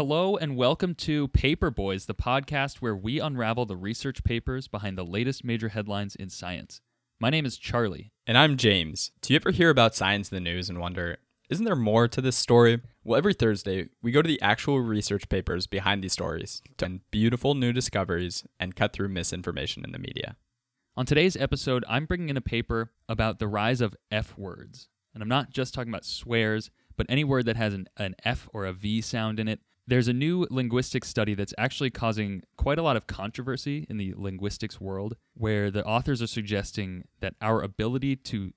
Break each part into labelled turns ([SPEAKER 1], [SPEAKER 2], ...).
[SPEAKER 1] Hello and welcome to Paper Boys, the podcast where we unravel the research papers behind the latest major headlines in science. My name is Charlie.
[SPEAKER 2] And I'm James. Do you ever hear about science in the news and wonder, isn't there more to this story? Well, every Thursday, we go to the actual research papers behind these stories to find beautiful new discoveries and cut through misinformation in the media.
[SPEAKER 1] On today's episode, I'm bringing in a paper about the rise of F words. And I'm not just talking about swears, but any word that has an, an F or a V sound in it. There's a new linguistics study that's actually causing quite a lot of controversy in the linguistics world, where the authors are suggesting that our ability to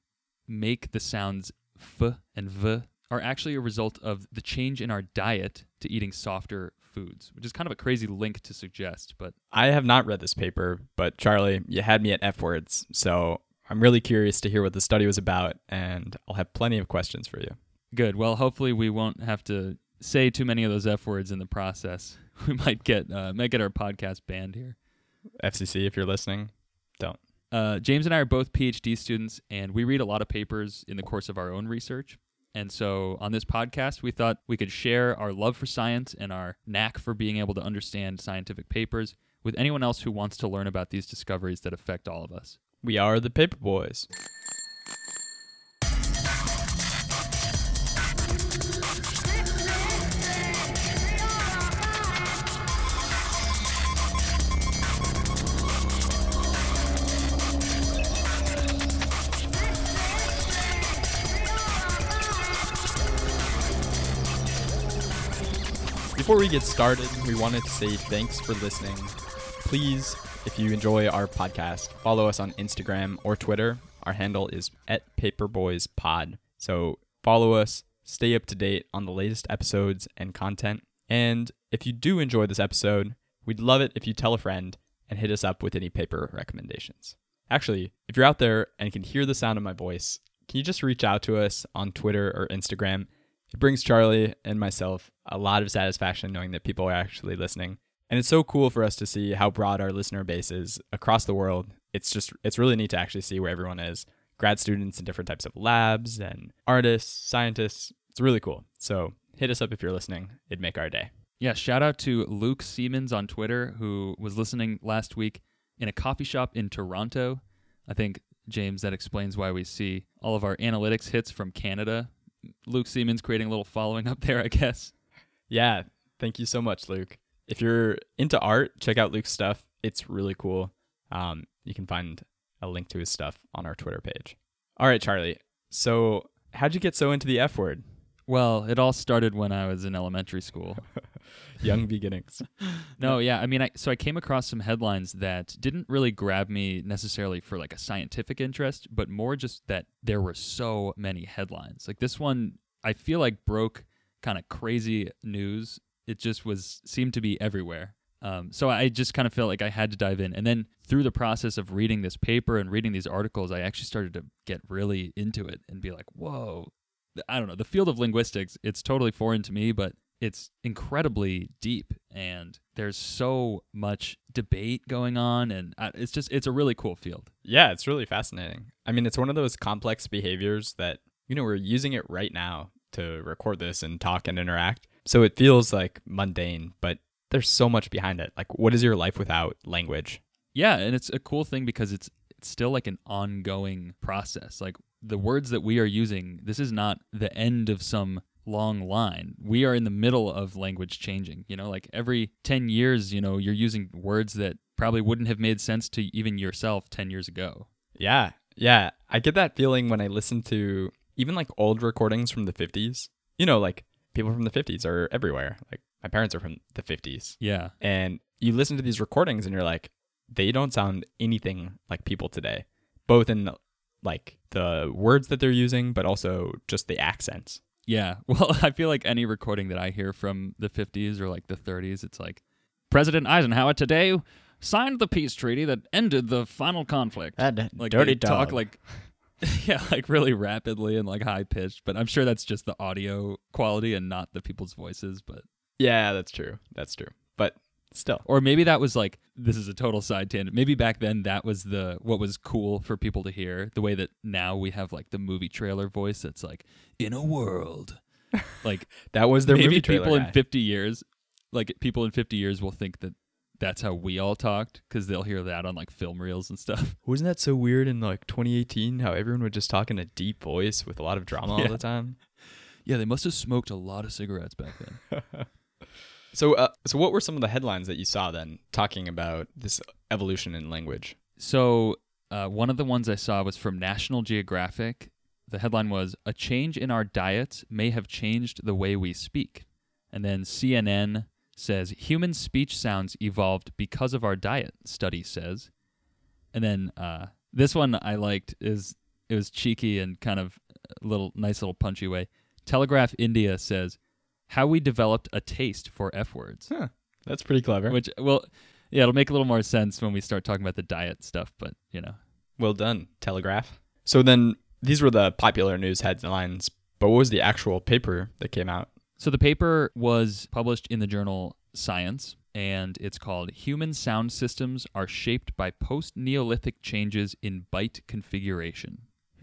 [SPEAKER 1] make the sounds f and v are actually a result of the change in our diet to eating softer foods, which is kind of a crazy link to suggest, but
[SPEAKER 2] I have not read this paper, but Charlie, you had me at F words, so I'm really curious to hear what the study was about, and I'll have plenty of questions for you.
[SPEAKER 1] Good. Well, hopefully we won't have to say too many of those F words in the process. We might get uh, might get our podcast banned here.
[SPEAKER 2] FCC, if you're listening, don't.
[SPEAKER 1] Uh, James and I are both PhD students, and we read a lot of papers in the course of our own research. And so on this podcast, we thought we could share our love for science and our knack for being able to understand scientific papers with anyone else who wants to learn about these discoveries that affect all of us.
[SPEAKER 2] We are the Paper Boys. Before we get started, we wanted to say thanks for listening. Please, if you enjoy our podcast, follow us on Instagram or Twitter. Our handle is at paperboyspod. So follow us, stay up to date on the latest episodes and content. And if you do enjoy this episode, we'd love it if you tell a friend and hit us up with any paper recommendations. Actually, if you're out there and can hear the sound of my voice, can you just reach out to us on Twitter or Instagram? It brings Charlie and myself a lot of satisfaction knowing that people are actually listening. And it's so cool for us to see how broad our listener base is across the world. It's just, it's really neat to actually see where everyone is grad students in different types of labs and artists, scientists. It's really cool. So hit us up if you're listening. It'd make our day.
[SPEAKER 1] Yeah, shout out to Luke Siemens on Twitter, who was listening last week in a coffee shop in Toronto. I think, James, that explains why we see all of our analytics hits from Canada. Luke Siemens creating a little following up there, I guess.
[SPEAKER 2] Yeah. Thank you so much, Luke. If you're into art, check out Luke's stuff. It's really cool. Um, you can find a link to his stuff on our Twitter page. All right, Charlie. So, how'd you get so into the F word?
[SPEAKER 1] Well, it all started when I was in elementary school.
[SPEAKER 2] Young beginnings.
[SPEAKER 1] No, yeah, I mean, I so I came across some headlines that didn't really grab me necessarily for like a scientific interest, but more just that there were so many headlines. Like this one, I feel like broke kind of crazy news. It just was seemed to be everywhere. Um, so I just kind of felt like I had to dive in. And then through the process of reading this paper and reading these articles, I actually started to get really into it and be like, whoa, I don't know. The field of linguistics, it's totally foreign to me, but it's incredibly deep and there's so much debate going on and uh, it's just it's a really cool field.
[SPEAKER 2] Yeah, it's really fascinating. I mean, it's one of those complex behaviors that, you know, we're using it right now to record this and talk and interact. So it feels like mundane, but there's so much behind it. Like what is your life without language?
[SPEAKER 1] Yeah, and it's a cool thing because it's it's still like an ongoing process. Like the words that we are using, this is not the end of some long line. We are in the middle of language changing. You know, like every 10 years, you know, you're using words that probably wouldn't have made sense to even yourself 10 years ago.
[SPEAKER 2] Yeah. Yeah. I get that feeling when I listen to even like old recordings from the 50s. You know, like people from the 50s are everywhere. Like my parents are from the 50s.
[SPEAKER 1] Yeah.
[SPEAKER 2] And you listen to these recordings and you're like, they don't sound anything like people today, both in like the words that they're using, but also just the accents.
[SPEAKER 1] Yeah. Well, I feel like any recording that I hear from the 50s or like the 30s, it's like President Eisenhower today signed the peace treaty that ended the final conflict.
[SPEAKER 2] That
[SPEAKER 1] like
[SPEAKER 2] dirty
[SPEAKER 1] they talk like yeah, like really rapidly and like high pitched, but I'm sure that's just the audio quality and not the people's voices, but
[SPEAKER 2] Yeah, that's true. That's true. But still.
[SPEAKER 1] or maybe that was like this is a total side tangent. Maybe back then that was the what was cool for people to hear. The way that now we have like the movie trailer voice that's like in a world. Like
[SPEAKER 2] That was their
[SPEAKER 1] maybe
[SPEAKER 2] movie trailer
[SPEAKER 1] people
[SPEAKER 2] guy.
[SPEAKER 1] in 50 years like people in 50 years will think that that's how we all talked because they'll hear that on like film reels and stuff.
[SPEAKER 2] Wasn't that so weird in like 2018? How everyone would just talk in a deep voice with a lot of drama
[SPEAKER 1] Yeah.
[SPEAKER 2] all the time.
[SPEAKER 1] Yeah, they must have smoked a lot of cigarettes back then.
[SPEAKER 2] So, uh, so what were some of the headlines that you saw then talking about this evolution in language?
[SPEAKER 1] So uh, one of the ones I saw was from National Geographic. The headline was "A change in our diets may have changed the way we speak," and then CNN says human speech sounds evolved because of our diet. Study says, and then uh, this one I liked is it was cheeky and kind of a little nice little punchy way. Telegraph India says how we developed a taste for f words
[SPEAKER 2] That's pretty clever.
[SPEAKER 1] which well yeah it'll make a little more sense when we start talking about the diet stuff but you know
[SPEAKER 2] Well done, Telegraph. So then these were the popular news headlines, but what was the actual paper that came out?
[SPEAKER 1] so the paper was published in the journal science and it's called human sound systems are shaped by post-neolithic changes in bite configuration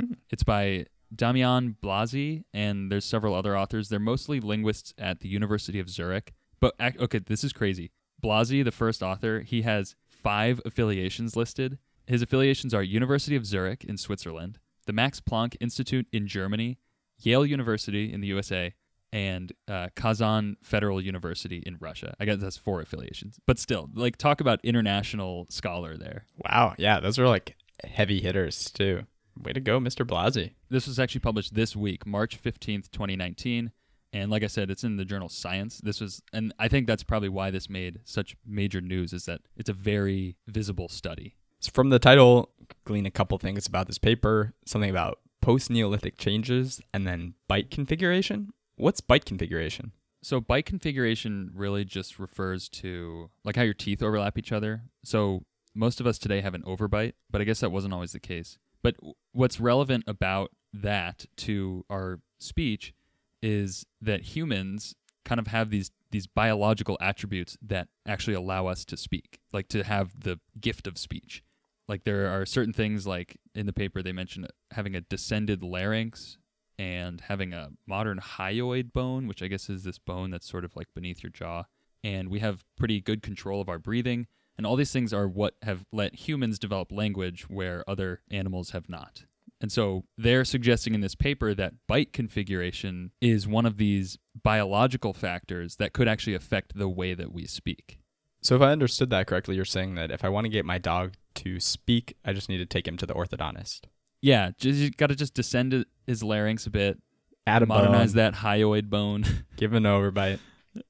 [SPEAKER 2] Hmm.
[SPEAKER 1] it's by damian blasi and there's several other authors they're mostly linguists at the university of zurich but okay this is crazy blasi the first author he has five affiliations listed his affiliations are university of zurich in switzerland the max planck institute in germany yale university in the usa and uh, Kazan Federal University in Russia. I guess that's four affiliations, but still, like, talk about international scholar there.
[SPEAKER 2] Wow, yeah, those are like heavy hitters too. Way to go, Mr. Blasi.
[SPEAKER 1] This was actually published this week, March 15th, 2019. And like I said, it's in the journal Science. This was, and I think that's probably why this made such major news is that it's a very visible study.
[SPEAKER 2] So from the title, glean a couple things about this paper, something about post-Neolithic changes, and then bite configuration. What's bite configuration?
[SPEAKER 1] So bite configuration really just refers to like how your teeth overlap each other. So most of us today have an overbite, but I guess that wasn't always the case. But what's relevant about that to our speech is that humans kind of have these these biological attributes that actually allow us to speak, like to have the gift of speech. Like there are certain things like in the paper they mentioned having a descended larynx and having a modern hyoid bone, which I guess is this bone that's sort of like beneath your jaw. And we have pretty good control of our breathing. And all these things are what have let humans develop language where other animals have not. And so they're suggesting in this paper that bite configuration is one of these biological factors that could actually affect the way that we speak.
[SPEAKER 2] So if I understood that correctly, you're saying that if I want to get my dog to speak, I just need to take him to the orthodontist.
[SPEAKER 1] Yeah, just, you got to just descend his larynx a bit,
[SPEAKER 2] Add a
[SPEAKER 1] modern hyoid
[SPEAKER 2] bone,
[SPEAKER 1] that hyoid bone.
[SPEAKER 2] give him an overbite.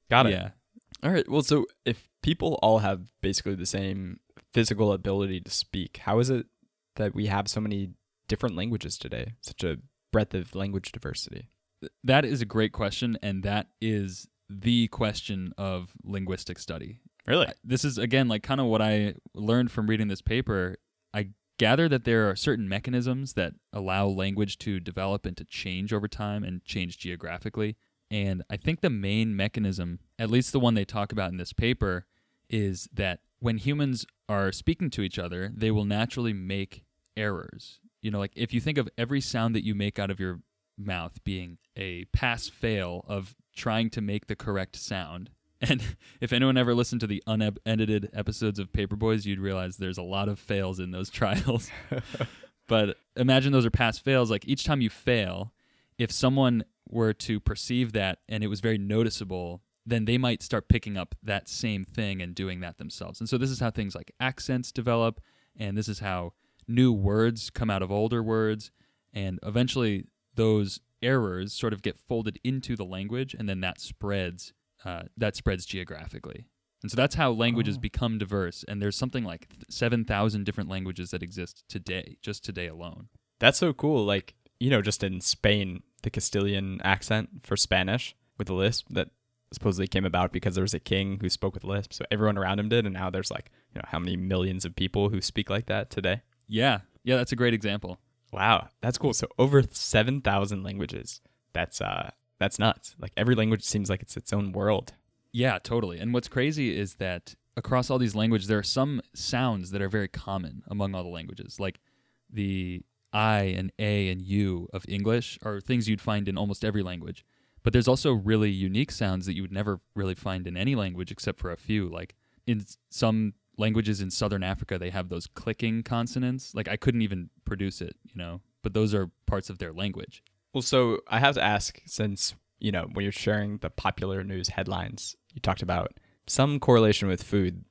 [SPEAKER 2] Got it.
[SPEAKER 1] Yeah.
[SPEAKER 2] All right. Well, so if people all have basically the same physical ability to speak, how is it that we have so many different languages today? Such a breadth of language diversity.
[SPEAKER 1] That is a great question, and that is the question of linguistic study.
[SPEAKER 2] Really?
[SPEAKER 1] This is again like kind of what I learned from reading this paper. I gather that there are certain mechanisms that allow language to develop and to change over time and change geographically. And I think the main mechanism, at least the one they talk about in this paper, is that when humans are speaking to each other, they will naturally make errors. You know, like if you think of every sound that you make out of your mouth being a pass fail of trying to make the correct sound. And if anyone ever listened to the unedited episodes of Paperboys, you'd realize there's a lot of fails in those trials. but imagine those are pass fails. Like each time you fail, if someone were to perceive that and it was very noticeable, then they might start picking up that same thing and doing that themselves. And so this is how things like accents develop, and this is how new words come out of older words, and eventually those errors sort of get folded into the language, and then that spreads. Uh, that spreads geographically. And so that's how languages
[SPEAKER 2] Oh.
[SPEAKER 1] become diverse. And there's something like 7,000 different languages that exist today, just today alone.
[SPEAKER 2] That's so cool. Like, you know, just in Spain, the Castilian accent for Spanish with a lisp that supposedly came about because there was a king who spoke with lisp. So everyone around him did. And now there's like, you know, how many millions of people who speak like that today?
[SPEAKER 1] Yeah. Yeah, that's a great example.
[SPEAKER 2] Wow. That's cool. So over 7,000 languages. That's, uh, that's nuts. Like every language seems like it's its own world.
[SPEAKER 1] Yeah, totally. And what's crazy is that across all these languages, there are some sounds that are very common among all the languages. Like the I and A and U of English are things you'd find in almost every language. But there's also really unique sounds that you would never really find in any language except for a few. Like in some languages in southern Africa, they have those clicking consonants. Like I couldn't even produce it, you know, but those are parts of their language.
[SPEAKER 2] Well, so I have to ask since, you know, when you're sharing the popular news headlines, you talked about some correlation with food.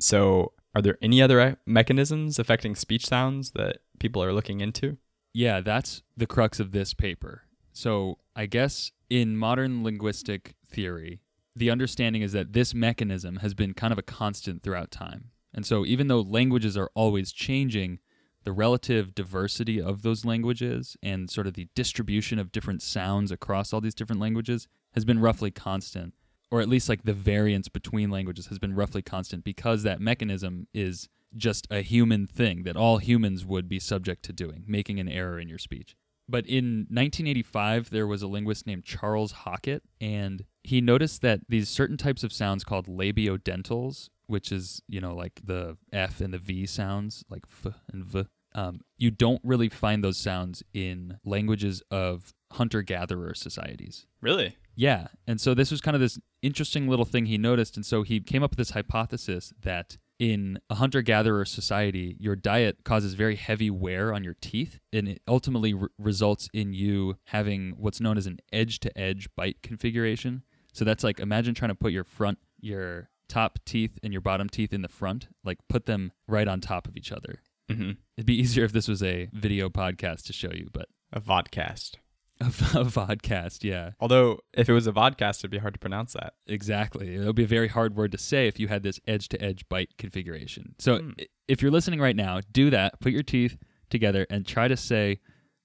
[SPEAKER 2] So, are there any other uh, mechanisms affecting speech sounds that people are looking into?
[SPEAKER 1] Yeah, that's the crux of this paper. So, I guess in modern linguistic theory, the understanding is that this mechanism has been kind of a constant throughout time. And so, even though languages are always changing, the relative diversity of those languages and sort of the distribution of different sounds across all these different languages has been roughly constant, or at least like the variance between languages has been roughly constant because that mechanism is just a human thing that all humans would be subject to doing, making an error in your speech. But in 1985, there was a linguist named Charles Hockett, and he noticed that these certain types of sounds called labiodentals, which is, you know, like the F and the V sounds, like F and V, um, you don't really find those sounds in languages of hunter gatherer societies.
[SPEAKER 2] Really?
[SPEAKER 1] Yeah. And so this was kind of this interesting little thing he noticed. And so he came up with this hypothesis that in a hunter gatherer society, your diet causes very heavy wear on your teeth. And it ultimately re- results in you having what's known as an edge to edge bite configuration. So that's like imagine trying to put your front, your top teeth and your bottom teeth in the front, like put them right on top of each other.
[SPEAKER 2] Mm-hmm.
[SPEAKER 1] It'd be easier if this was a video podcast to show you, but
[SPEAKER 2] A vodcast.
[SPEAKER 1] A, a vodcast, yeah.
[SPEAKER 2] Although, if it was a vodcast, it'd be hard to pronounce that.
[SPEAKER 1] Exactly. It would be a very hard word to say if you had this edge to edge bite configuration. So
[SPEAKER 2] hmm.
[SPEAKER 1] i if you're listening right now, do that. Put your teeth together and try to say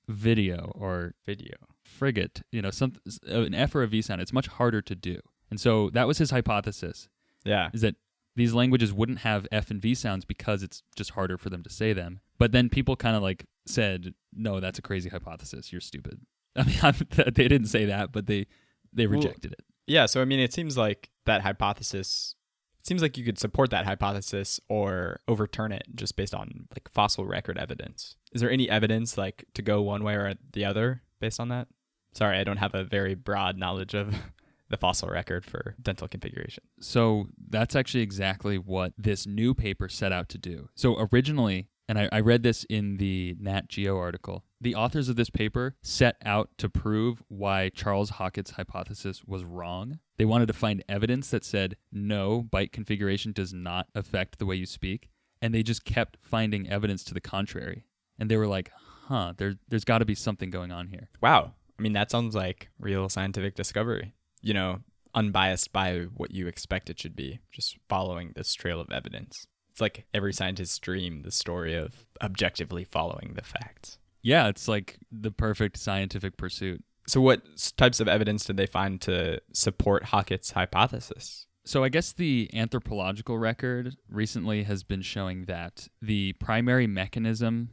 [SPEAKER 1] video or
[SPEAKER 2] Video.
[SPEAKER 1] frigate, you know, some uh, an F or a V sound. It's much harder to do. And so that was his hypothesis
[SPEAKER 2] Yeah.
[SPEAKER 1] is that these languages wouldn't have F and V sounds because it's just harder for them to say them. But then people kind of like said, "No, that's a crazy hypothesis. You're stupid." I mean, they didn't say that, but they they
[SPEAKER 2] Well,
[SPEAKER 1] rejected it.
[SPEAKER 2] Yeah. So, I mean, it seems like that hypothesis, it seems like you could support that hypothesis or overturn it just based on like fossil record evidence. Is there any evidence like to go one way or the other based on that? Sorry, I don't have a very broad knowledge of the fossil record for dental configuration.
[SPEAKER 1] So that's actually exactly what this new paper set out to do. So originally, and I, I read this in the Nat Geo article, the authors of this paper set out to prove why Charles Hockett's hypothesis was wrong. They wanted to find evidence that said, no, bite configuration does not affect the way you speak. And they just kept finding evidence to the contrary. And they were like, huh, there, there's got to be something going on here.
[SPEAKER 2] Wow. I mean, that sounds like real scientific discovery. You know, unbiased by what you expect it should be, just following this trail of evidence. It's like every scientist's dream, the story of objectively following the facts.
[SPEAKER 1] Yeah, it's like the perfect scientific pursuit.
[SPEAKER 2] So, what types of evidence did they find to support Hockett's hypothesis?
[SPEAKER 1] So I guess the anthropological record recently has been showing that the primary mechanism.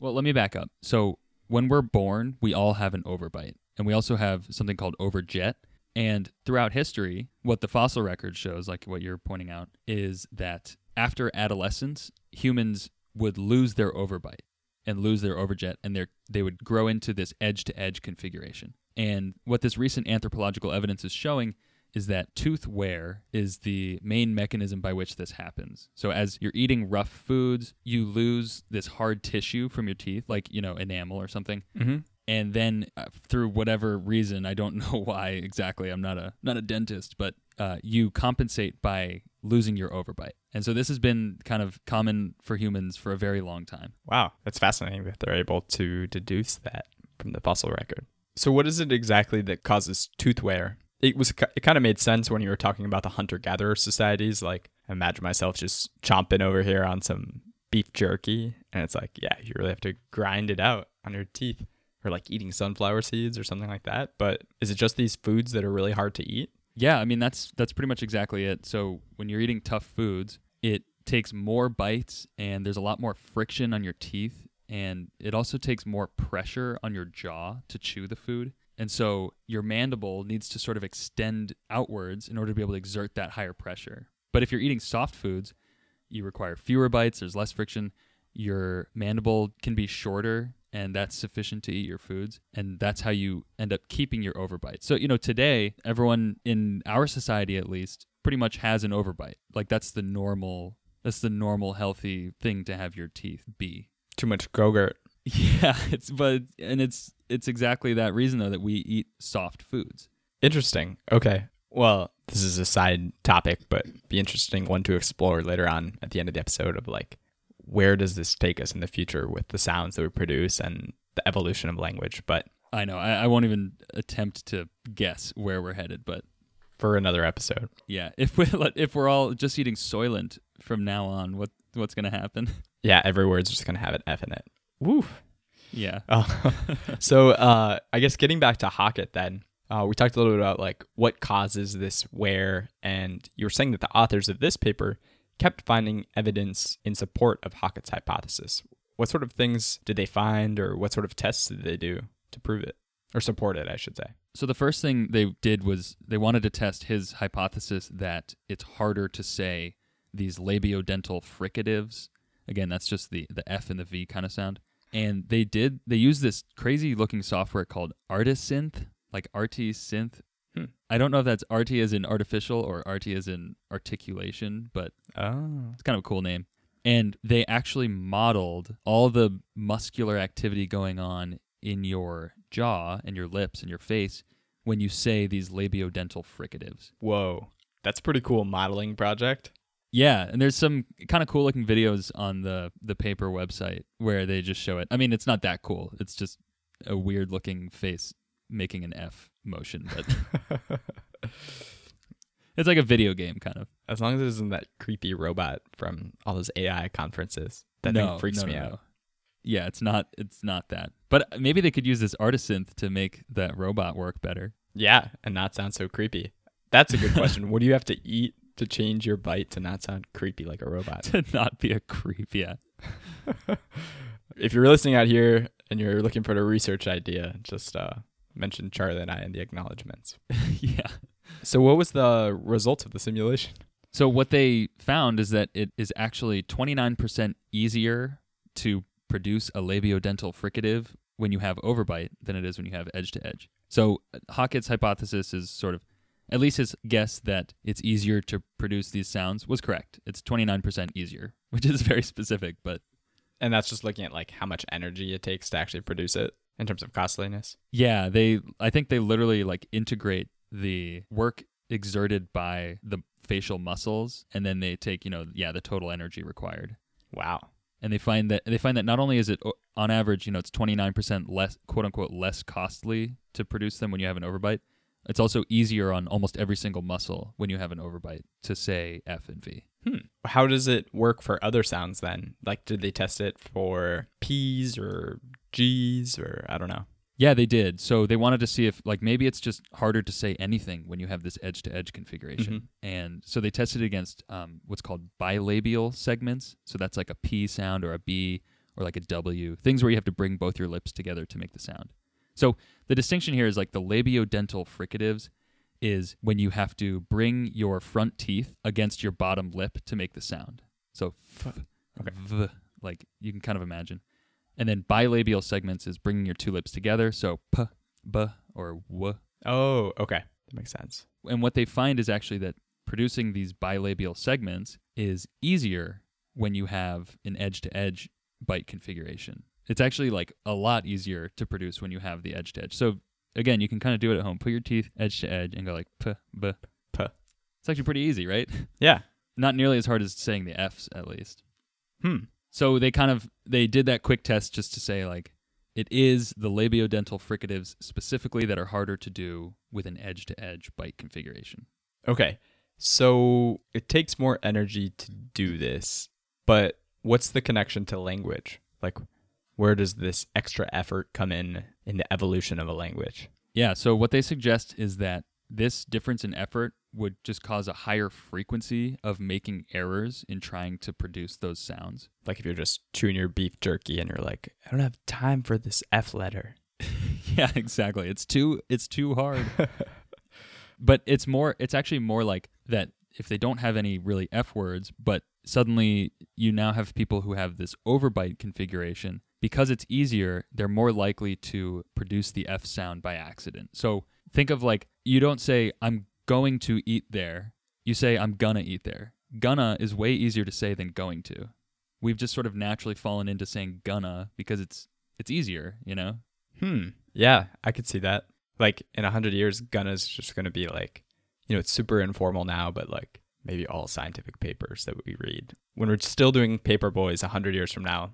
[SPEAKER 1] Well, let me back up. So when we're born, we all have an overbite, and we also have something called overjet. And throughout history, what the fossil record shows, like what you're pointing out, is that after adolescence, humans would lose their overbite and lose their overjet, and they they would grow into this edge to edge configuration. And what this recent anthropological evidence is showing is that tooth wear is the main mechanism by which this happens. So as you're eating rough foods, you lose this hard tissue from your teeth, like, you know, enamel or something.
[SPEAKER 2] Mm-hmm.
[SPEAKER 1] And then uh, through whatever reason, I don't know why exactly. I'm not a not a dentist, but uh, you compensate by losing your overbite. And so this has been kind of common for humans for a very long time.
[SPEAKER 2] Wow, that's fascinating that they're able to deduce that from the fossil record. So, what is it exactly that causes tooth wear? It was it kind of made sense when you were talking about the hunter gatherer societies. Like, imagine myself just chomping over here on some beef jerky, and it's like, yeah, you really have to grind it out on your teeth, or like eating sunflower seeds or something like that. But is it just these foods that are really hard to eat?
[SPEAKER 1] Yeah, I mean that's that's pretty much exactly it. So when you're eating tough foods, it takes more bites and there's a lot more friction on your teeth and it also takes more pressure on your jaw to chew the food. And so your mandible needs to sort of extend outwards in order to be able to exert that higher pressure. But if you're eating soft foods, you require fewer bites, there's less friction, your mandible can be shorter and that's sufficient to eat your foods and that's how you end up keeping your overbite. So, you know, today everyone in our society at least pretty much has an overbite. Like that's the normal that's the normal healthy thing to have your teeth be.
[SPEAKER 2] Too much Gogurt.
[SPEAKER 1] Yeah, it's but and it's it's exactly that reason though that we eat soft foods.
[SPEAKER 2] Interesting. Okay. Well, this is a side topic, but be interesting one to explore later on at the end of the episode of like where does this take us in the future with the sounds that we produce and the evolution of language. But
[SPEAKER 1] I know I, I won't even attempt to guess where we're headed, but
[SPEAKER 2] for another episode.
[SPEAKER 1] yeah, if we if we're all just eating Soylent from now on, what what's gonna happen?
[SPEAKER 2] Yeah, every word's just gonna have an F in it. Woo.
[SPEAKER 1] Yeah.
[SPEAKER 2] Uh, so uh, I guess getting back to Hockett then, uh, we talked a little bit about like what causes this wear, and you were saying that the authors of this paper kept finding evidence in support of Hockett's hypothesis. What sort of things did they find, or what sort of tests did they do to prove it or support it? I should say.
[SPEAKER 1] So the first thing they did was they wanted to test his hypothesis that it's harder to say these labiodental fricatives. Again, that's just the the F and the V kind of sound. And they did they used this crazy looking software called Artisynth, like RT synth. I don't know if that's RT as in artificial or RT as in articulation, but
[SPEAKER 2] Oh.
[SPEAKER 1] it's kind of a cool name. And they actually modeled all the muscular activity going on in your jaw and your lips and your face when you say these labiodental fricatives.
[SPEAKER 2] Whoa. That's a pretty cool modeling project.
[SPEAKER 1] Yeah, and there's some kind of cool looking videos on the the paper website where they just show it. I mean, it's not that cool. It's just a weird looking face making an F motion, but it's like a video game kind of.
[SPEAKER 2] As long as it isn't that creepy robot from all those AI conferences. That
[SPEAKER 1] no,
[SPEAKER 2] thing freaks
[SPEAKER 1] no,
[SPEAKER 2] me
[SPEAKER 1] no,
[SPEAKER 2] out.
[SPEAKER 1] Yeah, it's not it's not that. But maybe they could use this artisynth to make that robot work better.
[SPEAKER 2] Yeah, and not sound so creepy. That's a good question. what do you have to eat to change your bite to not sound creepy like a robot?
[SPEAKER 1] to not be a creep, yeah.
[SPEAKER 2] if you're listening out here and you're looking for a research idea, just uh, mention Charlie and I in the acknowledgments.
[SPEAKER 1] yeah.
[SPEAKER 2] So, what was the result of the simulation?
[SPEAKER 1] So what they found is that it is actually 29% easier to produce a labiodental fricative when you have overbite than it is when you have edge to edge. So uh, Hockett's hypothesis is sort of at least his guess that it's easier to produce these sounds was correct. It's 29% easier, which is very specific, but
[SPEAKER 2] And that's just looking at like how much energy it takes to actually produce it in terms of costliness.
[SPEAKER 1] yeah, they I think they literally like integrate the work exerted by the facial muscles and then they take, you know, yeah, the total energy required.
[SPEAKER 2] Wow.
[SPEAKER 1] and they find that they find that not only is it on average, you know, it's 29% less quote unquote less costly to produce them when you have an overbite. It's also easier on almost every single muscle when you have an overbite to say F and V.
[SPEAKER 2] Hmm. How does it work for other sounds then? Like, did they test it for P's or G's or I don't know?
[SPEAKER 1] Yeah, they did. So they wanted to see if like maybe it's just harder to say anything when you have this edge to edge configuration. And so they tested it against um, what's called bilabial segments. So that's like a P sound or a B or like a W, things where you have to bring both your lips together to make the sound. So the distinction here is like the labiodental fricatives is when you have to bring your front teeth against your bottom lip to make the sound. So f,
[SPEAKER 2] Okay.
[SPEAKER 1] v, like you can kind of imagine. And then bilabial segments is bringing your two lips together. So p, b, or w.
[SPEAKER 2] Oh, okay. That makes sense.
[SPEAKER 1] And what they find is actually that producing these bilabial segments is easier when you have an edge to edge bite configuration. It's actually like a lot easier to produce when you have the edge to edge. So again, you can kind of do it at home. Put your teeth edge to edge and go like p, b.
[SPEAKER 2] P.
[SPEAKER 1] It's actually pretty easy, right?
[SPEAKER 2] Yeah.
[SPEAKER 1] Not nearly as hard as saying the F's at least.
[SPEAKER 2] Hmm.
[SPEAKER 1] So they kind of they did that quick test just to say like it is the labiodental fricatives specifically that are harder to do with an edge to edge bite configuration.
[SPEAKER 2] Okay. So it takes more energy to do this, but what's the connection to language? Like, where does this extra effort come in in the evolution of a language?
[SPEAKER 1] Yeah, so what they suggest is that this difference in effort would just cause a higher frequency of making errors in trying to produce those sounds.
[SPEAKER 2] Like, if you're just chewing your beef jerky and you're like, I don't have time for this F letter.
[SPEAKER 1] yeah, exactly. It's too it's too hard. but it's more it's actually more like that if they don't have any really F words, but suddenly you now have people who have this overbite configuration because it's easier, they're more likely to produce the F sound by accident. So think of like, you don't say, I'm going to eat there. You say, I'm gonna eat there. Gonna is way easier to say than going to. We've just sort of naturally fallen into saying gonna because it's it's easier, you know?
[SPEAKER 2] Hmm. Yeah, I could see that. Like in a hundred years, Gunna's just gonna be like, you know, it's super informal now, but like maybe all scientific papers that we read when we're still doing paper boys a hundred years from now,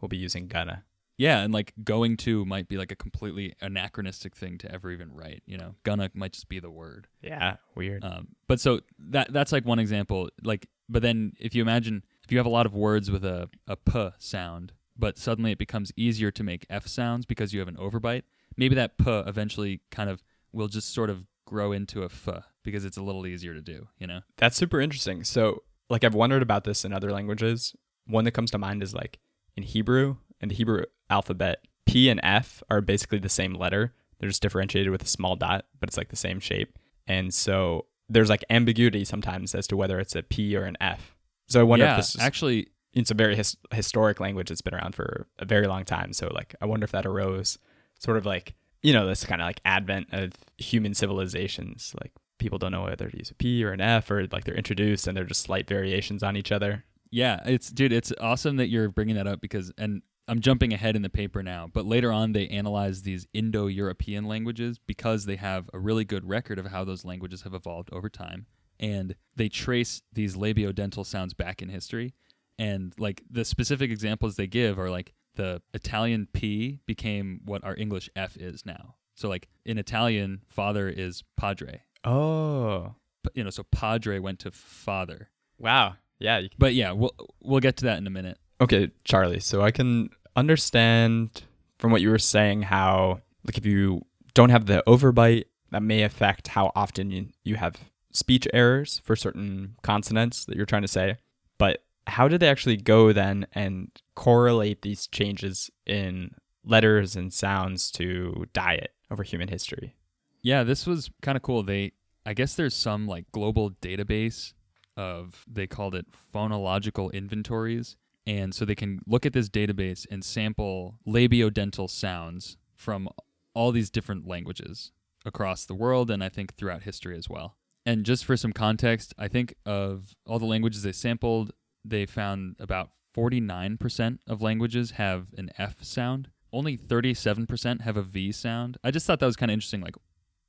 [SPEAKER 2] we'll be using Gunna.
[SPEAKER 1] Yeah, and like going to might be like a completely anachronistic thing to ever even write. You know, gonna might just be the word.
[SPEAKER 2] Yeah, weird.
[SPEAKER 1] Um, but so that that's like one example. Like, but then if you imagine if you have a lot of words with a a p sound, but suddenly it becomes easier to make f sounds because you have an overbite. Maybe that p eventually kind of will just sort of grow into a f because it's a little easier to do. You know.
[SPEAKER 2] That's super interesting. So, like, I've wondered about this in other languages. One that comes to mind is like in Hebrew, in the Hebrew alphabet, P and F are basically the same letter. They're just differentiated with a small dot, but it's like the same shape. And so there's like ambiguity sometimes as to whether it's a P or an F. So I wonder
[SPEAKER 1] yeah,
[SPEAKER 2] if this is
[SPEAKER 1] actually
[SPEAKER 2] it's a very his- historic language that's been around for a very long time. So like I wonder if that arose sort of like you know this kind of like advent of human civilizations. Like people don't know whether to use a P or an F or like they're introduced and they're just slight variations on each other.
[SPEAKER 1] Yeah, it's dude, it's awesome that you're bringing that up because and I'm jumping ahead in the paper now, but later on they analyze these Indo-European languages because they have a really good record of how those languages have evolved over time and they trace these labiodental sounds back in history and like the specific examples they give are like the Italian P became what our English F is now. So like in Italian father is padre.
[SPEAKER 2] Oh.
[SPEAKER 1] You know, so padre went to father.
[SPEAKER 2] Wow. Yeah. You
[SPEAKER 1] But yeah, we'll we'll get to that in a minute.
[SPEAKER 2] Okay, Charlie. So I can understand from what you were saying how, like, if you don't have the overbite, that may affect how often you, you have speech errors for certain consonants that you're trying to say. But how did they actually go then and correlate these changes in letters and sounds to diet over human history?
[SPEAKER 1] Yeah, this was kind of cool. They I guess there's some like global database of they called it phonological inventories. And so they can look at this database and sample labiodental sounds from all these different languages across the world and I think throughout history as well. And just for some context, I think of all the languages they sampled, they found about 49% of languages have an F sound. Only 37% have a V sound. I just thought that was kind of interesting. Like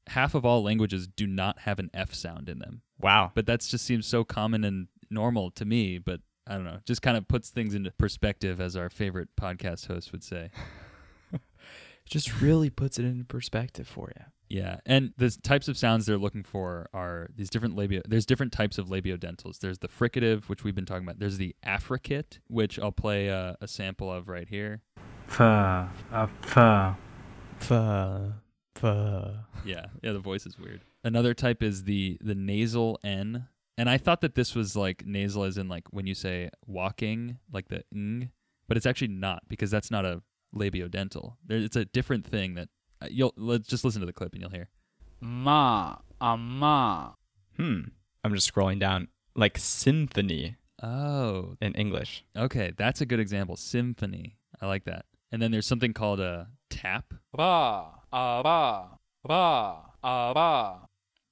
[SPEAKER 1] half of all languages do not have an F sound in them.
[SPEAKER 2] Wow.
[SPEAKER 1] But that just seems so common and normal to me. But I don't know, just kind of puts things into perspective, as our favorite podcast host would say.
[SPEAKER 2] just really puts it into perspective for you.
[SPEAKER 1] Yeah, and the types of sounds they're looking for are these different labio. There's different types of labiodentals. There's the fricative, which we've been talking about. There's the affricate, which I'll play a, a sample of right here.
[SPEAKER 3] Pho, a pho.
[SPEAKER 2] Fuh. Fuh.
[SPEAKER 1] Yeah, yeah, the voice is weird. Another type is the the nasal N, and I thought that this was like nasal, as in like when you say walking, like the ng, but it's actually not because that's not a labiodental. There, it's a different thing that uh, you'll let's just listen to the clip and you'll hear.
[SPEAKER 3] Ma, a ma.
[SPEAKER 2] Hmm. I'm just scrolling down. Like symphony
[SPEAKER 1] Oh,
[SPEAKER 2] in English.
[SPEAKER 1] okay, that's a good example. Symphony, I like that. And then there's something called a tap.
[SPEAKER 3] Ba, a ba, ba, a ba.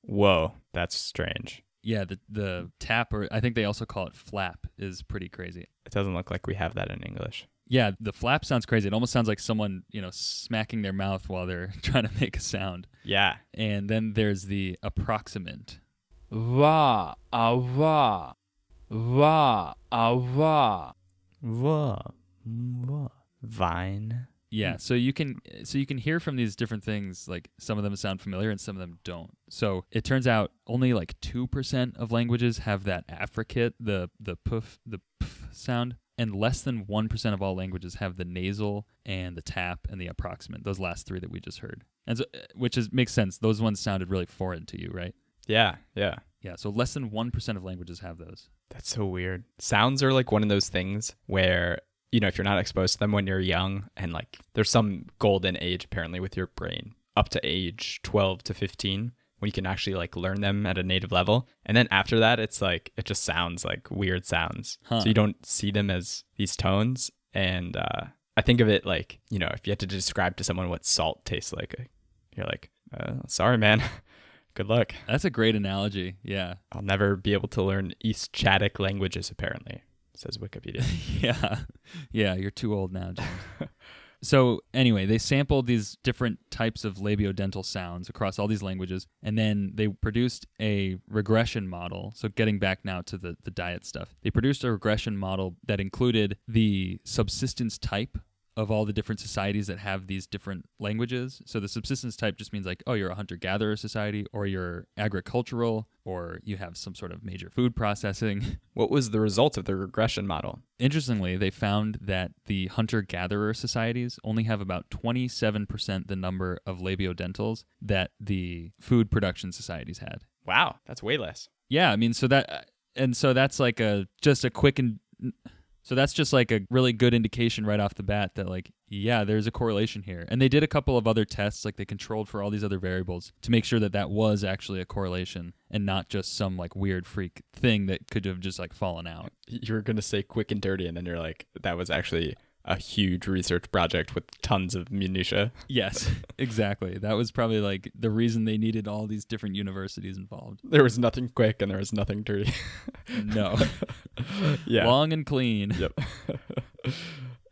[SPEAKER 2] Whoa, that's strange.
[SPEAKER 1] Yeah, the the tap, or I think they also call it flap, is pretty crazy.
[SPEAKER 2] It doesn't look like we have that in English.
[SPEAKER 1] Yeah, the flap sounds crazy. It almost sounds like someone, you know, smacking their mouth while they're trying to make a sound.
[SPEAKER 2] Yeah.
[SPEAKER 1] And then there's the approximant.
[SPEAKER 3] Va, a va. Va, a va.
[SPEAKER 2] Whoa. Whoa. Vine.
[SPEAKER 1] Yeah, so you can so you can hear from these different things like some of them sound familiar and some of them don't. So it turns out only like 2% of languages have that affricate, the the puff, the pf sound, and less than 1% of all languages have the nasal and the tap and the approximant. Those last three that we just heard. And so eh, which is makes sense. Those ones sounded really foreign to you, right?
[SPEAKER 2] Yeah. Yeah.
[SPEAKER 1] Yeah, so less than 1% of languages have those.
[SPEAKER 2] That's so weird. Sounds are like one of those things where, you know, if you're not exposed to them when you're young and like there's some golden age apparently with your brain up to age 12 to 15 when you can actually like learn them at a native level. And then after that, it's like, it just sounds like weird sounds.
[SPEAKER 1] Huh.
[SPEAKER 2] So you don't see them as these tones. And uh, I think of it like, you know, if you had to describe to someone what salt tastes like, you're like, uh, sorry, man. Good luck.
[SPEAKER 1] That's a great analogy. Yeah.
[SPEAKER 2] I'll never be able to learn East Chadic languages, apparently, says Wikipedia.
[SPEAKER 1] yeah. Yeah, you're too old now, James. so, anyway, they sampled these different types of labiodental sounds across all these languages, and then they produced a regression model. So, getting back now to the, the diet stuff, they produced a regression model that included the subsistence type of all the different societies that have these different languages. So the subsistence type just means like, oh, you're a hunter gatherer society, or you're agricultural, or you have some sort of major food processing.
[SPEAKER 2] what was the result of the regression model?
[SPEAKER 1] Interestingly, they found that the hunter gatherer societies only have about 27% the number of labiodentals that the food production societies had.
[SPEAKER 2] Wow, that's way less.
[SPEAKER 1] Yeah, I mean, so that, and so that's like a just a quick and so that's just like a really good indication right off the bat that like yeah, there's a correlation here. And they did a couple of other tests like they controlled for all these other variables to make sure that that was actually a correlation and not just some like weird freak thing that could have just like fallen out.
[SPEAKER 2] You were going to say quick and dirty and then you're like that was actually a huge research project with tons of minutia.
[SPEAKER 1] Yes, exactly. That was probably like the reason they needed all these different universities involved.
[SPEAKER 2] There was nothing quick and there was nothing dirty.
[SPEAKER 1] no.
[SPEAKER 2] yeah.
[SPEAKER 1] Long and clean.
[SPEAKER 2] Yep.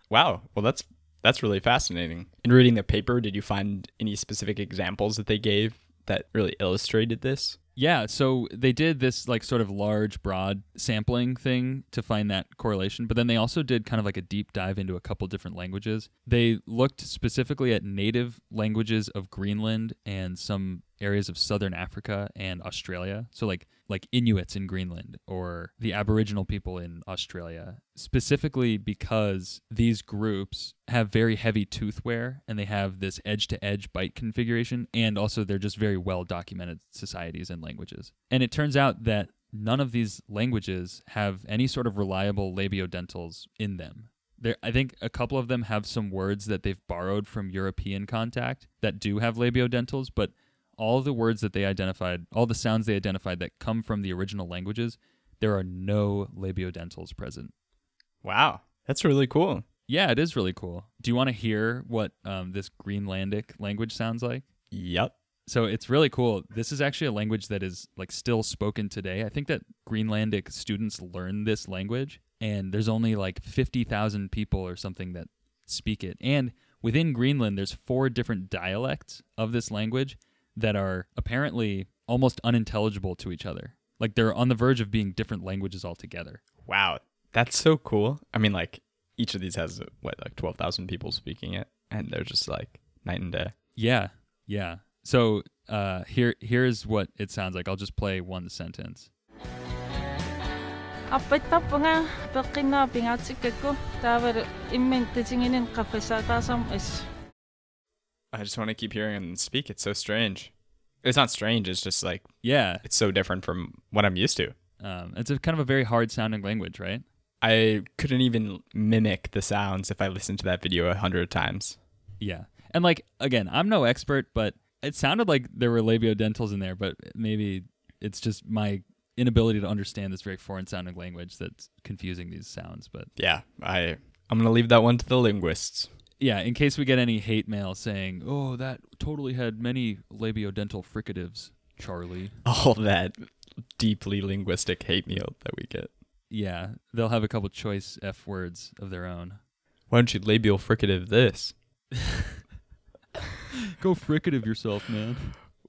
[SPEAKER 2] wow. Well, that's that's really fascinating. In reading the paper, did you find any specific examples that they gave that really illustrated this?
[SPEAKER 1] Yeah, so they did this like sort of large, broad sampling thing to find that correlation, but then they also did kind of like a deep dive into a couple different languages. They looked specifically at native languages of Greenland and some areas of southern Africa and Australia. So like like Inuits in Greenland or the Aboriginal people in Australia, specifically because these groups have very heavy tooth wear and they have this edge to edge bite configuration and also they're just very well documented societies and languages. And it turns out that none of these languages have any sort of reliable labiodentals in them. There, I think a couple of them have some words that they've borrowed from European contact that do have labiodentals, but all the words that they identified, all the sounds they identified that come from the original languages, there are no labiodentals present.
[SPEAKER 2] Wow, that's really cool.
[SPEAKER 1] Yeah, it is really cool. Do you want to hear what um, this Greenlandic language sounds like?
[SPEAKER 2] Yep.
[SPEAKER 1] So it's really cool. This is actually a language that is like still spoken today. I think that Greenlandic students learn this language, and there's only like 50,000 people or something that speak it. And within Greenland, there's four different dialects of this language that are apparently almost unintelligible to each other. Like they're on the verge of being different languages altogether.
[SPEAKER 2] Wow, that's so cool. I mean, like each of these has what like twelve thousand people speaking it, and they're just like night and day.
[SPEAKER 1] Yeah, yeah. So uh, here here's what it sounds like. I'll just play one sentence.
[SPEAKER 2] I just want to keep hearing them speak. It's so strange. It's not strange. It's just like
[SPEAKER 1] yeah,
[SPEAKER 2] it's so different from what I'm used to.
[SPEAKER 1] Um, it's a kind of a very hard sounding language, right?
[SPEAKER 2] I couldn't even mimic the sounds if I listened to that video a hundred times.
[SPEAKER 1] Yeah, and like again, I'm no expert, but it sounded like there were labiodentals in there, but maybe it's just my inability to understand this very foreign sounding language that's confusing these sounds. But
[SPEAKER 2] yeah, I I'm gonna leave that one to the linguists
[SPEAKER 1] yeah, in case we get any hate mail saying, "Oh, that totally had many labiodental fricatives," Charlie.
[SPEAKER 2] All that deeply linguistic hate mail that we get.
[SPEAKER 1] Yeah, they'll have a couple choice F words of their own.
[SPEAKER 2] Why don't you labial fricative this?
[SPEAKER 1] Go fricative yourself, man.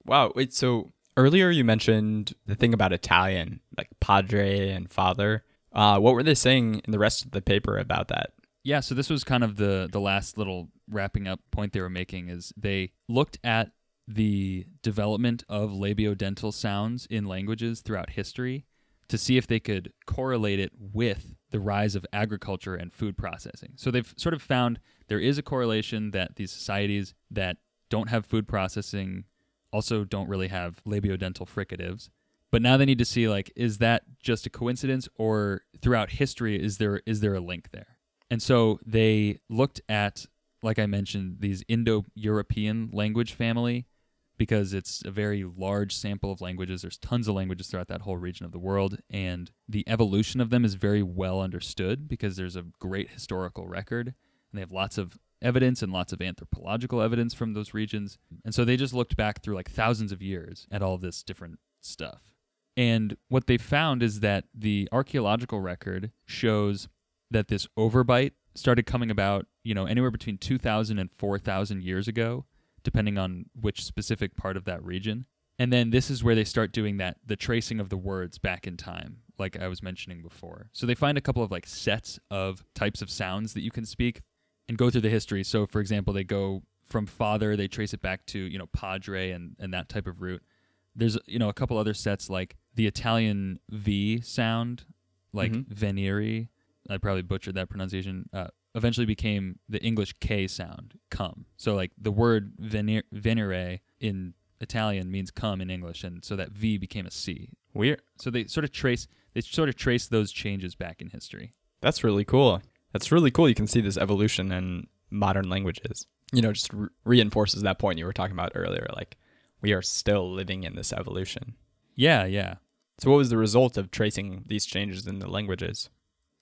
[SPEAKER 2] Wow. Wait, so earlier you mentioned the thing about Italian, like padre and father. Uh, what were they saying in the rest of the paper about that?
[SPEAKER 1] Yeah, so this was kind of the the last little wrapping up point they were making is they looked at the development of labiodental sounds in languages throughout history to see if they could correlate it with the rise of agriculture and food processing. So they've sort of found there is a correlation that these societies that don't have food processing also don't really have labiodental fricatives. But now they need to see like is that just a coincidence or throughout history is there is there a link there? And so they looked at, like I mentioned, these Indo European language family because it's a very large sample of languages. There's tons of languages throughout that whole region of the world. And the evolution of them is very well understood because there's a great historical record. and they have lots of evidence and lots of anthropological evidence from those regions. And so they just looked back through like thousands of years at all this different stuff. And what they found is that the archaeological record shows that this overbite started coming about, you know, anywhere between 2,000 and 4,000 years ago, depending on which specific part of that region. And then this is where they start doing that, the tracing of the words back in time, like I was mentioning before. So they find a couple of like sets of types of sounds that you can speak and go through the history. So, for example, they go from father, they trace it back to, you know, padre and, and that type of root. There's, you know, a couple other sets like the Italian V sound, like
[SPEAKER 2] Mhm.
[SPEAKER 1] venere. I probably butchered that pronunciation. Uh, eventually became the English K sound, come. So like the word venere, venere in Italian means come in English, and so that V became a C.
[SPEAKER 2] Weird.
[SPEAKER 1] So they sort of trace they sort of trace those changes back in history.
[SPEAKER 2] That's really cool. That's really cool. You can see this evolution in modern languages. You know, just re- reinforces that point you were talking about earlier. Like, we are still living in this evolution.
[SPEAKER 1] Yeah, yeah.
[SPEAKER 2] So, what was the result of tracing these changes in the languages?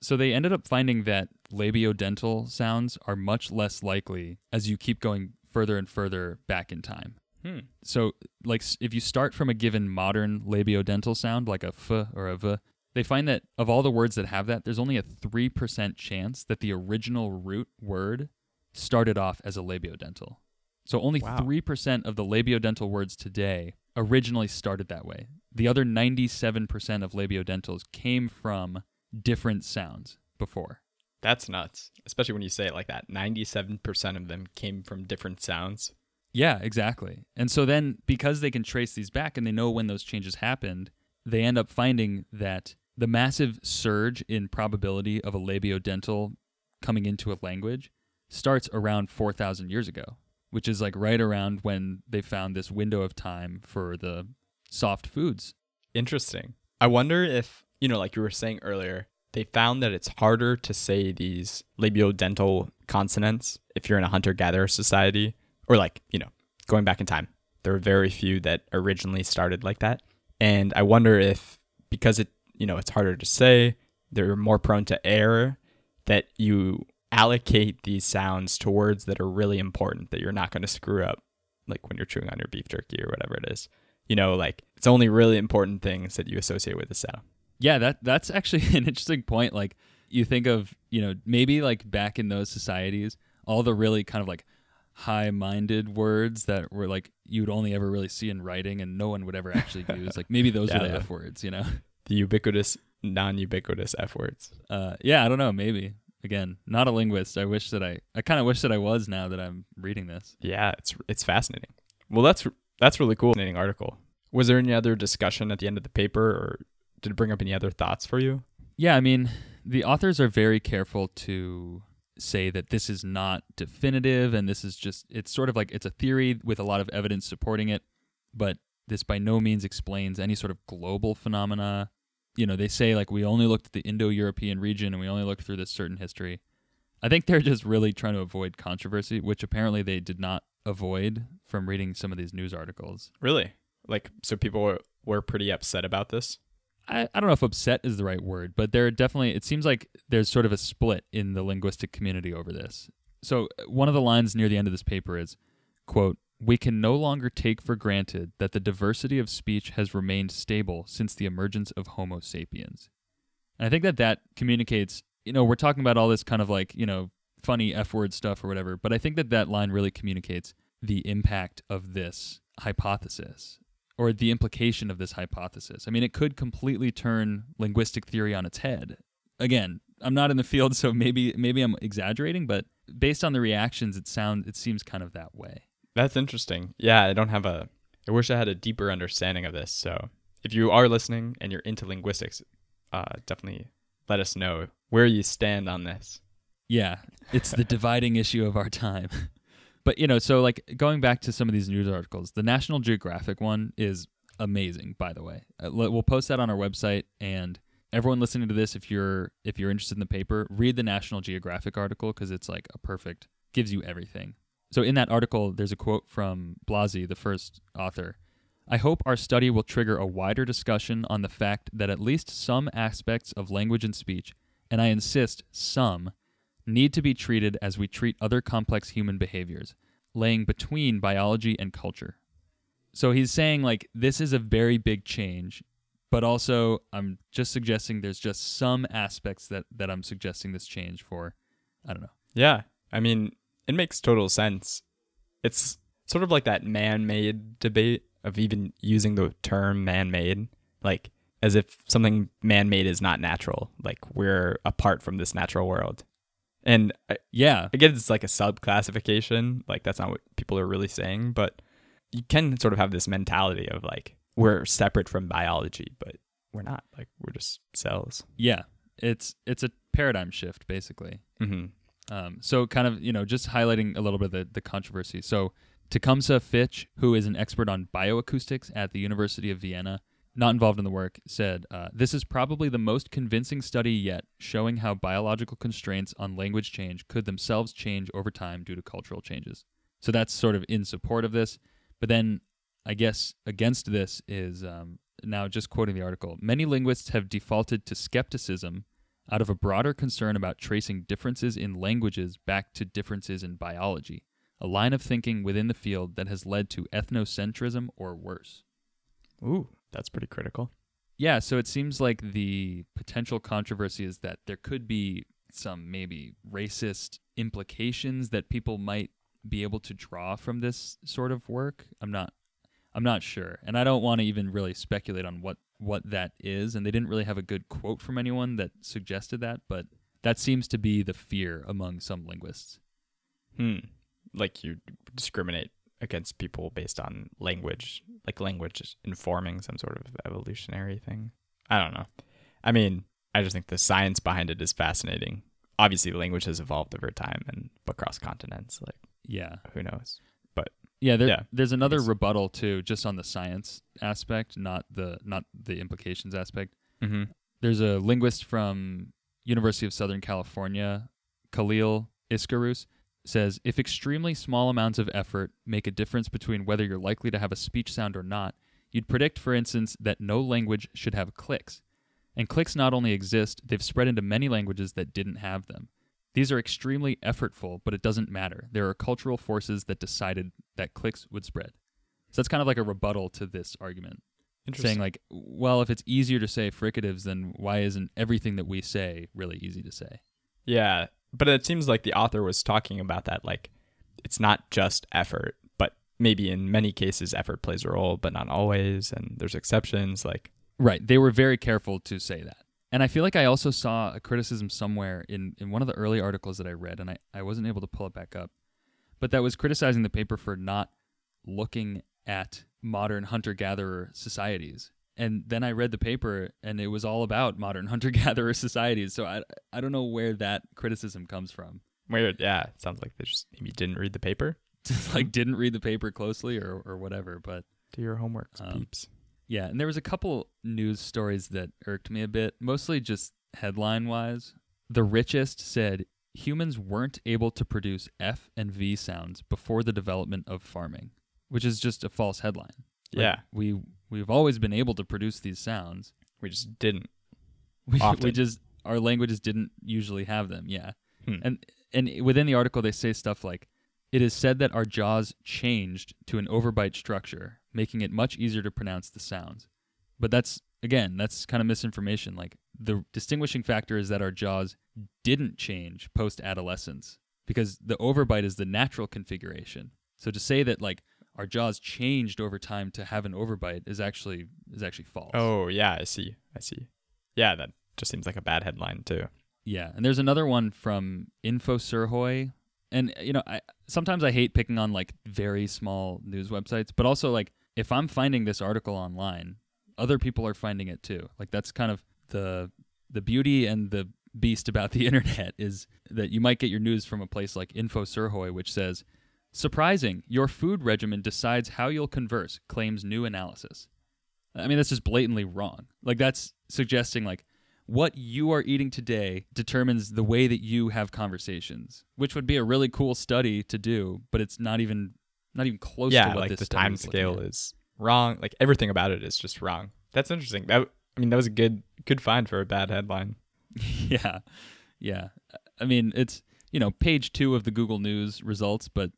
[SPEAKER 1] So they ended up finding that labiodental sounds are much less likely as you keep going further and further back in time.
[SPEAKER 2] Hmm.
[SPEAKER 1] So, like, if you start from a given modern labiodental sound, like a f or a v, they find that of all the words that have that, there's only a 3% chance that the original root word started off as a labiodental. So, only
[SPEAKER 2] Wow.
[SPEAKER 1] 3% of the labiodental words today originally started that way. The other 97% of labiodentals came from different sounds before.
[SPEAKER 2] That's nuts. Especially when you say it like that. 97% of them came from different sounds.
[SPEAKER 1] Yeah, exactly. And so then because they can trace these back and they know when those changes happened, they end up finding that the massive surge in probability of a labiodental coming into a language starts around 4,000 years ago, which is like right around when they found this window of time for the soft foods.
[SPEAKER 2] Interesting. I wonder if, you know, like you were saying earlier, they found that it's harder to say these labiodental consonants if you're in a hunter gatherer society or like, you know, going back in time. There were very few that originally started like that. And I wonder if because it, you know, it's harder to say, they're more prone to error that you allocate these sounds to words that are really important that you're not going to screw up like when you're chewing on your beef jerky or whatever it is you know, like it's only really important things that you associate with the sound.
[SPEAKER 1] Yeah, that that's actually an interesting point. Like you think of, you know, maybe like back in those societies, all the really kind of like high-minded words that were like you'd only ever really see in writing and no one would ever actually use. Like maybe those
[SPEAKER 2] Yeah,
[SPEAKER 1] are the
[SPEAKER 2] the-
[SPEAKER 1] F words, you know.
[SPEAKER 2] The ubiquitous, non-ubiquitous F words.
[SPEAKER 1] Uh, yeah, I don't know. Maybe again, not a linguist. I wish that I, I kind of wish that I was now that I'm reading this.
[SPEAKER 2] Yeah, it's it's fascinating. Well, that's that's really cool. Fascinating article. Was there any other discussion at the end of the paper, or did it bring up any other thoughts for you?
[SPEAKER 1] Yeah, I mean, the authors are very careful to say that this is not definitive and this is just it's sort of like it's a theory with a lot of evidence supporting it, but this by no means explains any sort of global phenomena. You know, they say like we only looked at the Indo-European region and we only looked through this certain history. I think they're just really trying to avoid controversy, which apparently they did not avoid from reading some of these news articles.
[SPEAKER 2] Really? Like, so people were, were pretty upset about this.
[SPEAKER 1] I, I don't know if upset is the right word, but there definitely, it seems like there's sort of a split in the linguistic community over this. So uh, one of the lines near the end of this paper is, quote, we can no longer take for granted that the diversity of speech has remained stable since the emergence of Homo sapiens. And I think that that communicates, you know, we're talking about all this kind of like, you know, funny F word stuff or whatever, but I think that that line really communicates the impact of this hypothesis or the implication of this hypothesis. I mean, it could completely turn linguistic theory on its head. Again, I'm not in the field, so maybe maybe I'm exaggerating, but based on the reactions, it sound it seems kind of that way.
[SPEAKER 2] That's interesting. Yeah, I don't have a. I wish I had a deeper understanding of this. So, if you are listening and you're into linguistics, uh, definitely let us know where you stand on this.
[SPEAKER 1] Yeah, it's the dividing issue of our time. But you know, so like going back to some of these news articles, the National Geographic one is amazing. By the way, Uh, we'll post that on our website, and everyone listening to this, if you're if you're interested in the paper, read the National Geographic article because it's like a perfect gives you everything. So in that article, there's a quote from Blasi, the first author. I hope our study will trigger a wider discussion on the fact that at least some aspects of language and speech, and I insist some, need to be treated as we treat other complex human behaviors, laying between biology and culture. So he's saying like this is a very big change, but also I'm just suggesting there's just some aspects that that I'm suggesting this change for. I don't know.
[SPEAKER 2] Yeah. I mean, it makes total sense. It's sort of like that man made debate of even using the term man made, like as if something man made is not natural, like we're apart from this natural world. And I,
[SPEAKER 1] Yeah,
[SPEAKER 2] I guess it's like a sub classification, like that's not what people are really saying, but you can sort of have this mentality of like we're separate from biology, but we're not. Like we're just cells.
[SPEAKER 1] yeah. It's it's a paradigm shift basically.
[SPEAKER 2] Mm-hmm.
[SPEAKER 1] Um, so kind of, you know, just highlighting a little bit of the, the controversy. So Tecumseh Fitch, who is an expert on bioacoustics at the University of Vienna, not involved in the work, said, uh, This is probably the most convincing study yet showing how biological constraints on language change could themselves change over time due to cultural changes. So that's sort of in support of this. But then I guess against this is um, now just quoting the article many linguists have defaulted to skepticism out of a broader concern about tracing differences in languages back to differences in biology, a line of thinking within the field that has led to ethnocentrism or worse.
[SPEAKER 2] Ooh, that's pretty critical.
[SPEAKER 1] Yeah, so it seems like the potential controversy is that there could be some maybe racist implications that people might be able to draw from this sort of work. I'm not I'm not sure. And I don't want to even really speculate on what what that is and they didn't really have a good quote from anyone that suggested that, but that seems to be the fear among some linguists.
[SPEAKER 2] Hmm. Like you discriminate against people based on language, like language informing some sort of evolutionary thing. I don't know. I mean, I just think the science behind it is fascinating. Obviously, language has evolved over time and across continents. Like,
[SPEAKER 1] Yeah.
[SPEAKER 2] who knows?
[SPEAKER 1] But yeah, there,
[SPEAKER 2] Yeah,
[SPEAKER 1] there's another rebuttal too, just on the science aspect, not the not the implications aspect.
[SPEAKER 2] Mm-hmm.
[SPEAKER 1] There's a linguist from University of Southern California, Khalil Iskarous, says if extremely small amounts of effort make a difference between whether you're likely to have a speech sound or not, you'd predict, for instance, that no language should have clicks. And clicks not only exist, they've spread into many languages that didn't have them. These are extremely effortful, but it doesn't matter. There are cultural forces that decided that clicks would spread. So that's kind of like a rebuttal to this argument saying like, well, if it's easier to say fricatives, then why isn't everything that we say really easy to say?
[SPEAKER 2] Yeah, but it seems like the author was talking about that. Like, it's not just effort, but maybe in many cases, effort plays a role, but not always. And there's exceptions. Like,
[SPEAKER 1] Right. They were very careful to say that. And I feel like I also saw a criticism somewhere in, in one of the early articles that I read, and I, I wasn't able to pull it back up, but that was criticizing the paper for not looking at modern hunter gatherer societies. And then I read the paper, and it was all about modern hunter gatherer societies. So I, I don't know where that criticism comes from.
[SPEAKER 2] weird. Yeah, it sounds like they just maybe didn't read the paper.
[SPEAKER 1] Just like didn't read the paper closely or, or whatever. But
[SPEAKER 2] Do your homework,
[SPEAKER 1] Um,
[SPEAKER 2] peeps.
[SPEAKER 1] Yeah, and there was a couple news stories that irked me a bit, mostly just headline wise. The richest said humans weren't able to produce F and V sounds before the development of farming, which is just a false headline. Like,
[SPEAKER 2] yeah,
[SPEAKER 1] we we've always been able to produce these sounds.
[SPEAKER 2] we just didn't.
[SPEAKER 1] We, we just our languages didn't usually have them. Yeah.
[SPEAKER 2] Hmm.
[SPEAKER 1] And and within the article they say stuff like it is said that our jaws changed to an overbite structure, making it much easier to pronounce the sounds. But that's again, that's kind of misinformation. Like the distinguishing factor is that our jaws didn't change post adolescence because the overbite is the natural configuration. So to say that like our jaws changed over time to have an overbite is actually is actually false.
[SPEAKER 2] Oh, yeah, I see. I see. Yeah, that just seems like a bad headline, too.
[SPEAKER 1] Yeah, and there's another one from Info Surhoy, and you know, I sometimes I hate picking on like very small news websites, but also like if I'm finding this article online, other people are finding it too. Like that's kind of the the beauty and the beast about the internet is that you might get your news from a place like Info Surhoy, which says, "Surprising, your food regimen decides how you'll converse," claims new analysis. I mean, that's just blatantly wrong. Like that's suggesting like what you are eating today determines the way that you have conversations, which would be a really cool study to do, but it's not even not even close to
[SPEAKER 2] yeah,
[SPEAKER 1] what
[SPEAKER 2] like
[SPEAKER 1] this
[SPEAKER 2] the time scale is wrong. Like everything about it is just wrong. That's interesting. That I mean, that was a good good find for a bad headline.
[SPEAKER 1] yeah, yeah. I mean, it's you know, page two of the Google News results, but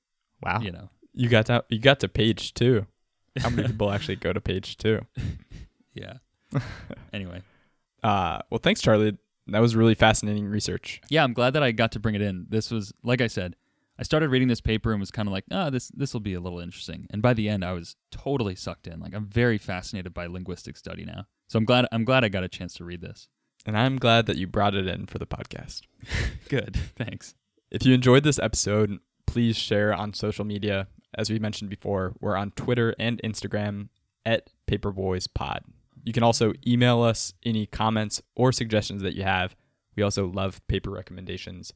[SPEAKER 2] Wow.
[SPEAKER 1] you know,
[SPEAKER 2] You got to you got to page two. How many people actually go to page two?
[SPEAKER 1] yeah. anyway,
[SPEAKER 2] Uh, well, thanks, Charlie. That was really fascinating research.
[SPEAKER 1] yeah, I'm glad that I got to bring it in. This was, like I said, I started reading this paper and was kind of like, ah, this this will be a little interesting. And by the end, I was totally sucked in. Like I'm very fascinated by linguistic study now. So I'm glad I'm glad I got a chance to read this.
[SPEAKER 2] And I'm glad that you brought it in for the podcast.
[SPEAKER 1] Good, thanks.
[SPEAKER 2] If you enjoyed this episode, please share on social media. As we mentioned before, we're on Twitter and Instagram at PaperboysPod. You can also email us any comments or suggestions that you have. We also love paper recommendations.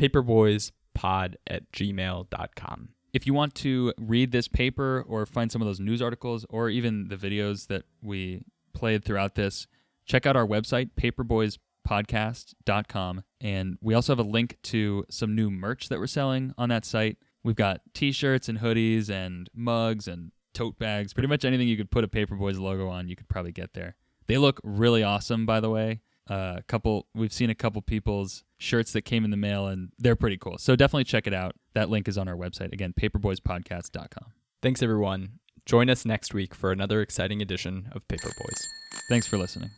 [SPEAKER 2] Paperboyspod at gmail.com.
[SPEAKER 1] If you want to read this paper or find some of those news articles or even the videos that we played throughout this, check out our website, paperboyspodcast.com. And we also have a link to some new merch that we're selling on that site. We've got t shirts and hoodies and mugs and tote bags. Pretty much anything you could put a Paperboys logo on, you could probably get there. They look really awesome, by the way. Uh, a couple, we've seen a couple people's shirts that came in the mail, and they're pretty cool. So definitely check it out. That link is on our website again, paperboyspodcast.com.
[SPEAKER 2] Thanks, everyone. Join us next week for another exciting edition of Paper Boys.
[SPEAKER 1] Thanks for listening.